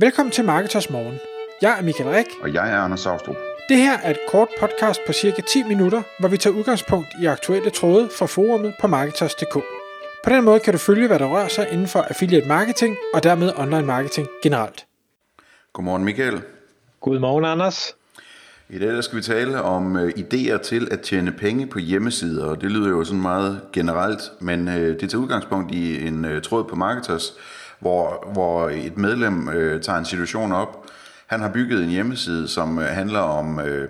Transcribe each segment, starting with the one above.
Velkommen til Marketers Morgen. Jeg er Michael Rik. Og jeg er Anders Saustrup. Det her er et kort podcast på cirka 10 minutter, hvor vi tager udgangspunkt i aktuelle tråde fra forumet på Marketers.dk. På den måde kan du følge, hvad der rører sig inden for affiliate marketing og dermed online marketing generelt. Godmorgen Michael. Godmorgen Anders. I dag der skal vi tale om uh, idéer til at tjene penge på hjemmesider, og det lyder jo sådan meget generelt, men uh, det tager udgangspunkt i en uh, tråd på Marketers, hvor, hvor et medlem øh, tager en situation op. Han har bygget en hjemmeside, som øh, handler om Øh,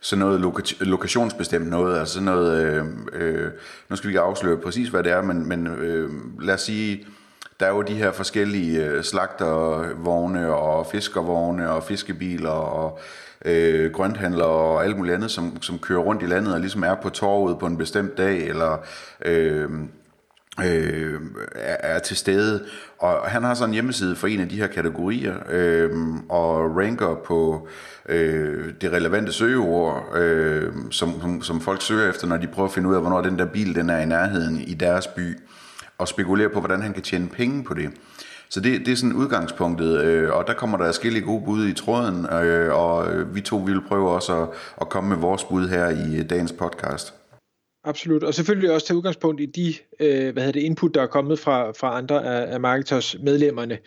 sådan noget loka- lokationsbestemt noget, altså sådan noget, øh, øh, nu skal vi ikke afsløre præcis hvad det er, men, men øh, lad os sige, der er jo de her forskellige øh, slagtervogne og fiskervogne og fiskebiler og øh, grønthandlere og alt muligt andet, som, som kører rundt i landet og ligesom er på torvet på en bestemt dag, eller øh, øh, er, er til stede. Og han har sådan en hjemmeside for en af de her kategorier, øh, og ranker på øh, det relevante søgeord, øh, som, som, som folk søger efter, når de prøver at finde ud af, hvornår den der bil den er i nærheden i deres by, og spekulerer på, hvordan han kan tjene penge på det. Så det, det er sådan udgangspunktet, øh, og der kommer der forskellige gode bud i tråden, øh, og øh, vi to vi vil prøve også at, at komme med vores bud her i øh, dagens podcast. Absolut, og selvfølgelig også tage udgangspunkt i de øh, hvad hedder det, input, der er kommet fra, fra andre af, af Marketers medlemmerne.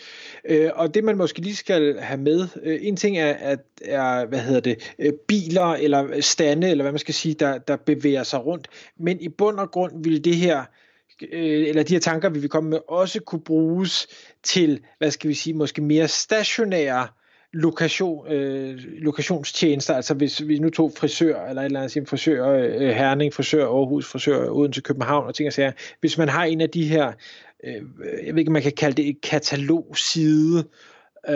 Øh, og det man måske lige skal have med, øh, en ting er, at er, hvad hedder det, øh, biler eller stande, eller hvad man skal sige, der, der bevæger sig rundt, men i bund og grund vil det her øh, eller de her tanker, vi vil komme med, også kunne bruges til, hvad skal vi sige, måske mere stationære lokation, øh, lokationstjenester, altså hvis vi nu tog frisør, eller et eller andet, frisør øh, Herning, frisør Aarhus, frisør uden København og ting og sager, hvis man har en af de her, øh, jeg ved ikke, man kan kalde det et katalogside, øh,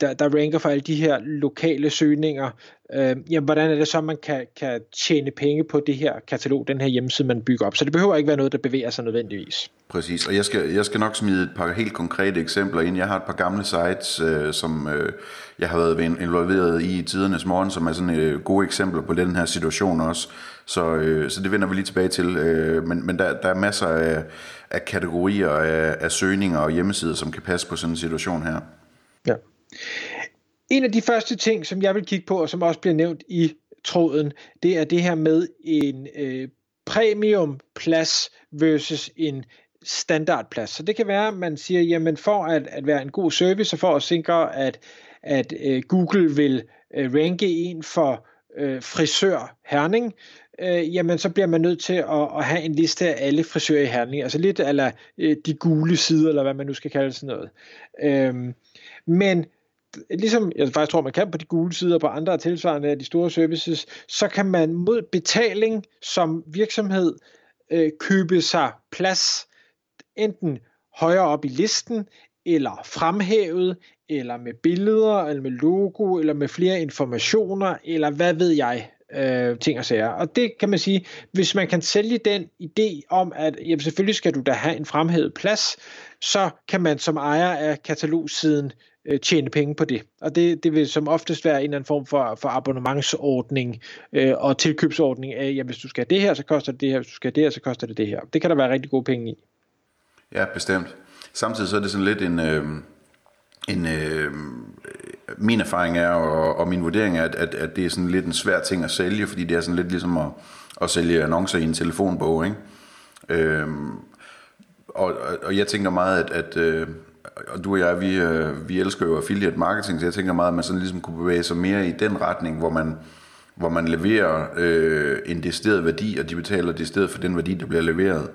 der, der ranker for alle de her lokale søgninger, øh, jamen, hvordan er det så, man kan, kan tjene penge på det her katalog, den her hjemmeside, man bygger op. Så det behøver ikke være noget, der bevæger sig nødvendigvis. Præcis, og jeg skal, jeg skal nok smide et par helt konkrete eksempler ind. Jeg har et par gamle sites, øh, som øh, jeg har været involveret i i tidernes morgen, som er sådan øh, gode eksempler på den her situation også. Så, øh, så det vender vi lige tilbage til. Øh, men men der, der er masser af, af kategorier af, af søgninger og hjemmesider, som kan passe på sådan en situation her. En af de første ting, som jeg vil kigge på, og som også bliver nævnt i tråden, det er det her med en øh, premium plads versus en standardplads. Så det kan være, at man siger, jamen for at, at være en god service, og for at sikre, at, at øh, Google vil øh, ranke en for øh, frisør Herning, øh, jamen så bliver man nødt til at, at have en liste af alle frisører i Herning, altså lidt eller øh, de gule sider, eller hvad man nu skal kalde sådan noget. Øh, men ligesom jeg faktisk tror, man kan på de gule sider på andre tilsvarende af de store services, så kan man mod betaling som virksomhed øh, købe sig plads enten højere op i listen, eller fremhævet, eller med billeder, eller med logo, eller med flere informationer, eller hvad ved jeg, øh, ting og sager. Og det kan man sige, hvis man kan sælge den idé om, at jamen, selvfølgelig skal du da have en fremhævet plads, så kan man som ejer af katalogsiden øh, tjene penge på det. Og det, det vil som oftest være en eller anden form for, for abonnementsordning øh, og tilkøbsordning af, ja, hvis du skal have det her, så koster det det her, hvis du skal have det her, så koster det det her. Det kan der være rigtig gode penge i. Ja, bestemt. Samtidig så er det sådan lidt en... Øh en, øh, min erfaring er, og, og min vurdering er, at, at, at det er sådan lidt en svær ting at sælge, fordi det er sådan lidt ligesom at, at sælge annoncer i en telefonbog, ikke? Øh, og, og jeg tænker meget, at, at øh, og du og jeg, vi, øh, vi elsker jo affiliate marketing, så jeg tænker meget, at man sådan ligesom kunne bevæge sig mere i den retning, hvor man, hvor man leverer øh, en decideret værdi, og de betaler decideret for den værdi, der bliver leveret.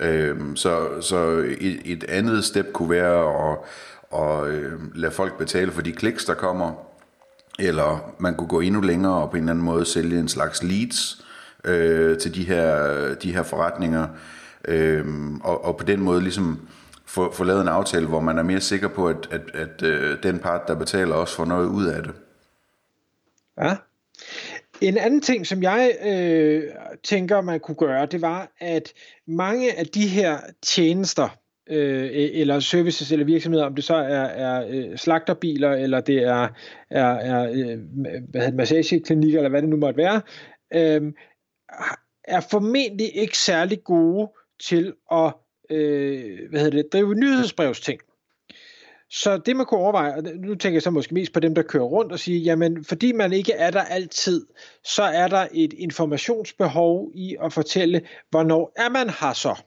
Øh, så så et, et andet step kunne være at, at øh, lade folk betale for de kliks, der kommer, eller man kunne gå endnu længere og på en eller anden måde sælge en slags leads øh, til de her, de her forretninger, øh, og, og på den måde ligesom få, få lavet en aftale, hvor man er mere sikker på, at, at, at øh, den part, der betaler, også får noget ud af det. Ja. En anden ting, som jeg øh, tænker, man kunne gøre, det var, at mange af de her tjenester, øh, e-, eller services eller virksomheder, om det så er, er øh, slagterbiler, eller det er, er, er øh, hvad hedder, massageklinikker, eller hvad det nu måtte være, øh, er formentlig ikke særlig gode til at øh, hvad hedder det, drive nyhedsbrevsting. Så det man kunne overveje, og nu tænker jeg så måske mest på dem, der kører rundt og siger, jamen fordi man ikke er der altid, så er der et informationsbehov i at fortælle, hvornår er man her så.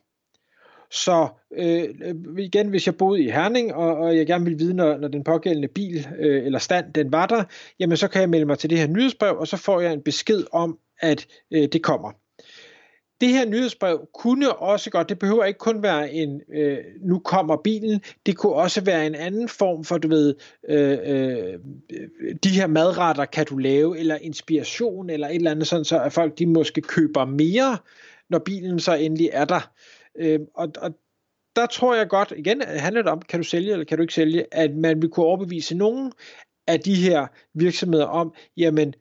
Så øh, igen, hvis jeg boede i Herning, og, og jeg gerne vil vide, når, når den pågældende bil øh, eller stand, den var der, jamen så kan jeg melde mig til det her nyhedsbrev, og så får jeg en besked om, at øh, det kommer. Det her nyhedsbrev kunne også godt, det behøver ikke kun være en, øh, nu kommer bilen, det kunne også være en anden form for, du ved, øh, øh, de her madretter kan du lave, eller inspiration, eller et eller andet sådan, så at folk de måske køber mere, når bilen så endelig er der. Øh, og, og der tror jeg godt, igen handler det om, kan du sælge eller kan du ikke sælge, at man vil kunne overbevise nogen af de her virksomheder om, jamen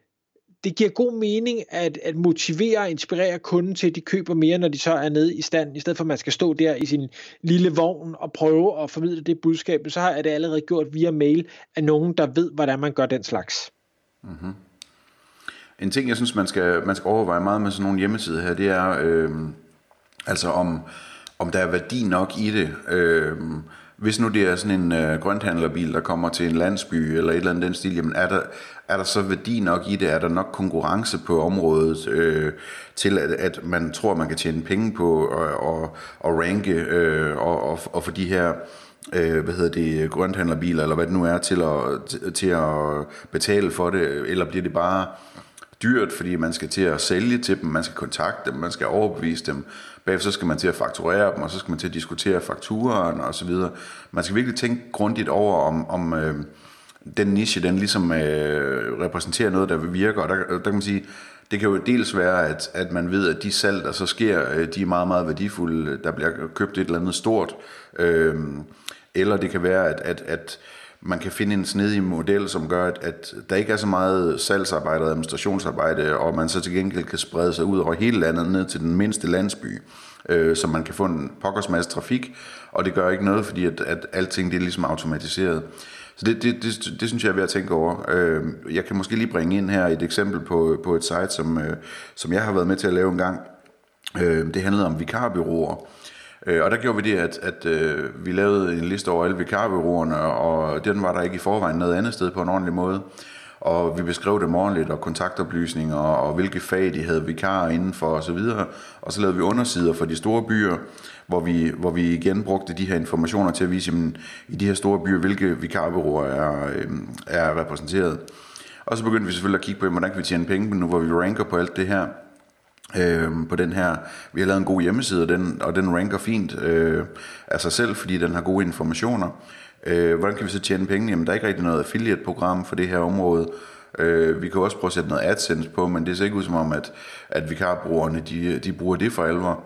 det giver god mening at, at motivere og inspirere kunden til, at de køber mere, når de så er nede i stand, i stedet for at man skal stå der i sin lille vogn og prøve at formidle det budskab, så har det allerede gjort via mail af nogen, der ved, hvordan man gør den slags. Mm-hmm. En ting, jeg synes, man skal, man skal overveje meget med sådan nogle hjemmesider her, det er, øh, altså om, om der er værdi nok i det. Øh, hvis nu det er sådan en øh, grønthandlerbil, der kommer til en landsby eller et eller andet den stil, jamen er der, er der så værdi nok i det? Er der nok konkurrence på området øh, til, at, at man tror, man kan tjene penge på og, og, og ranke øh, og, og, og få de her øh, hvad hedder det, grønthandlerbiler, eller hvad det nu er, til at, til at betale for det, eller bliver det bare dyrt, fordi man skal til at sælge til dem, man skal kontakte dem, man skal overbevise dem, bagefter så skal man til at fakturere dem, og så skal man til at diskutere fakturen og så videre. Man skal virkelig tænke grundigt over, om, om øh, den niche, den ligesom øh, repræsenterer noget, der virker, og der, der kan man sige, det kan jo dels være, at, at man ved, at de salg, der så sker, øh, de er meget, meget værdifulde. Der bliver købt et eller andet stort. Øh, eller det kan være, at, at, at man kan finde en snedig model, som gør, at, at der ikke er så meget salgsarbejde og administrationsarbejde, og man så til gengæld kan sprede sig ud over hele landet ned til den mindste landsby, øh, så man kan få en pokkers masse trafik, og det gør ikke noget, fordi at, at alting det er ligesom automatiseret. Så det, det, det, det synes jeg er ved at tænke over. Øh, jeg kan måske lige bringe ind her et eksempel på, på et site, som, øh, som jeg har været med til at lave en gang. Øh, det handlede om vikarbyråer. Øh, og der gjorde vi det, at, at øh, vi lavede en liste over alle vikarbyråerne, og den var der ikke i forvejen noget andet sted på en ordentlig måde. Og vi beskrev det ordentligt, og kontaktoplysninger, og, og hvilke fag de havde vikarer indenfor osv. Og, og så lavede vi undersider for de store byer, hvor vi, hvor vi igen brugte de her informationer til at vise, jamen, i de her store byer, hvilke vikarbyråer er, øh, er repræsenteret. Og så begyndte vi selvfølgelig at kigge på, hvordan kan vi tjene penge, nu hvor vi ranker på alt det her øh, på den her. Vi har lavet en god hjemmeside, og den, og den ranker fint øh, af sig selv, fordi den har gode informationer. Øh, hvordan kan vi så tjene penge? Jamen, der er ikke rigtig noget affiliate-program for det her område. Øh, vi kan også prøve at sætte noget AdSense på, men det ser ikke ud som om, at, at vikarbrugerne de, de bruger det for alvor.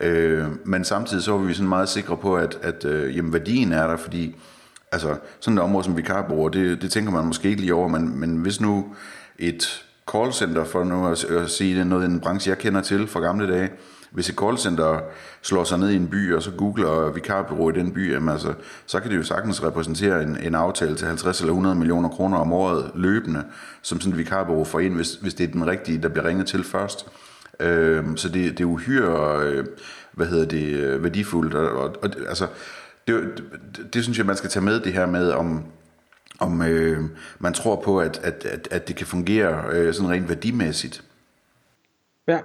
Øh, men samtidig så er vi sådan meget sikre på, at, at øh, jamen, værdien er der, fordi altså, sådan et område som vikarbruger, det, det tænker man måske ikke lige over, men, men hvis nu et callcenter, for nu at, at sige, det noget i en branche, jeg kender til fra gamle dage. Hvis et callcenter slår sig ned i en by, og så googler vikarbyrå i den by, jamen altså, så kan det jo sagtens repræsentere en, en aftale til 50 eller 100 millioner kroner om året løbende, som sådan et vikarbyrå får ind, hvis, hvis det er den rigtige, der bliver ringet til først. Øh, så det, det er uhyre, øh, hvad hedder det, øh, værdifuldt. Og, og, og altså, det, det, det synes jeg, man skal tage med det her med, om, om øh, man tror på, at, at, at, at det kan fungere øh, sådan rent værdimæssigt. Ja,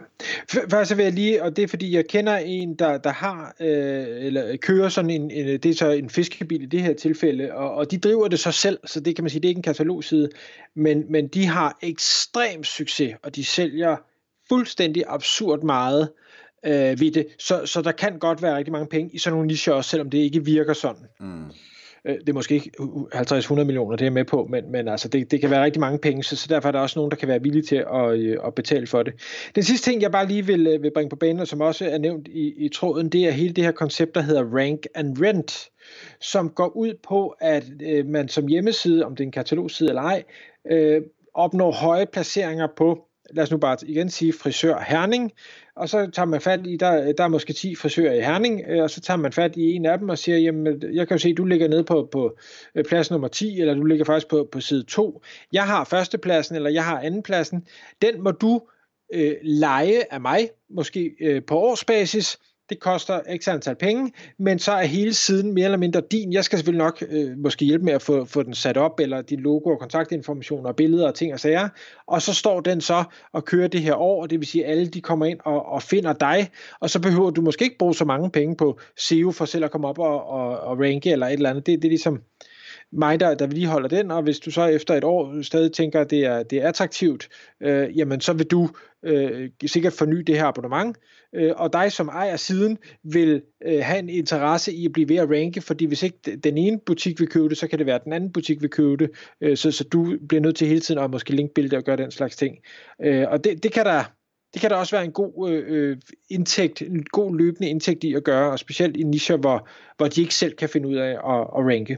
først så vil jeg lige, og det er fordi jeg kender en, der, der har, øh, eller kører sådan en, en, det er så en fiskebil i det her tilfælde, og, og de driver det så selv, så det kan man sige, det er ikke en katalogside, men, men de har ekstrem succes, og de sælger fuldstændig absurd meget øh, ved det, så, så der kan godt være rigtig mange penge i sådan nogle nicher også, selvom det ikke virker sådan. Mm. Øh, det er måske ikke 50-100 millioner, det er jeg med på, men, men altså det, det kan være rigtig mange penge, så, så derfor er der også nogen, der kan være villige til at, øh, at betale for det. Den sidste ting, jeg bare lige vil, øh, vil bringe på banen, og som også er nævnt i, i tråden, det er hele det her koncept, der hedder rank and rent, som går ud på, at øh, man som hjemmeside, om det er en katalogside eller ej, øh, opnår høje placeringer på lad os nu bare igen sige frisør Herning, og så tager man fat i, der, der er måske 10 frisører i Herning, øh, og så tager man fat i en af dem og siger, jamen, jeg kan jo se, du ligger nede på, på øh, plads nummer 10, eller du ligger faktisk på, på side 2. Jeg har førstepladsen, eller jeg har andenpladsen. Den må du øh, lege af mig, måske øh, på årsbasis, det koster x antal penge, men så er hele siden mere eller mindre din. Jeg skal selvfølgelig nok øh, måske hjælpe med at få, få den sat op, eller din logo og kontaktinformation og billeder og ting og sager, og så står den så og kører det her år, det vil sige, at alle de kommer ind og, og finder dig, og så behøver du måske ikke bruge så mange penge på SEO for selv at komme op og, og, og ranke eller et eller andet. Det, det er ligesom, mig, der, der vedligeholder den, og hvis du så efter et år stadig tænker, at det er, det er attraktivt, øh, jamen så vil du øh, sikkert forny det her abonnement, øh, og dig som ejer siden vil øh, have en interesse i at blive ved at ranke, fordi hvis ikke den ene butik vil købe det, så kan det være, at den anden butik vil købe det, øh, så, så du bliver nødt til hele tiden at måske linkbilde og gøre den slags ting. Øh, og det, det kan der det kan der også være en god øh, øh, indtægt, en god løbende indtægt i at gøre, og specielt i nischer, hvor, hvor de ikke selv kan finde ud af at, at ranke.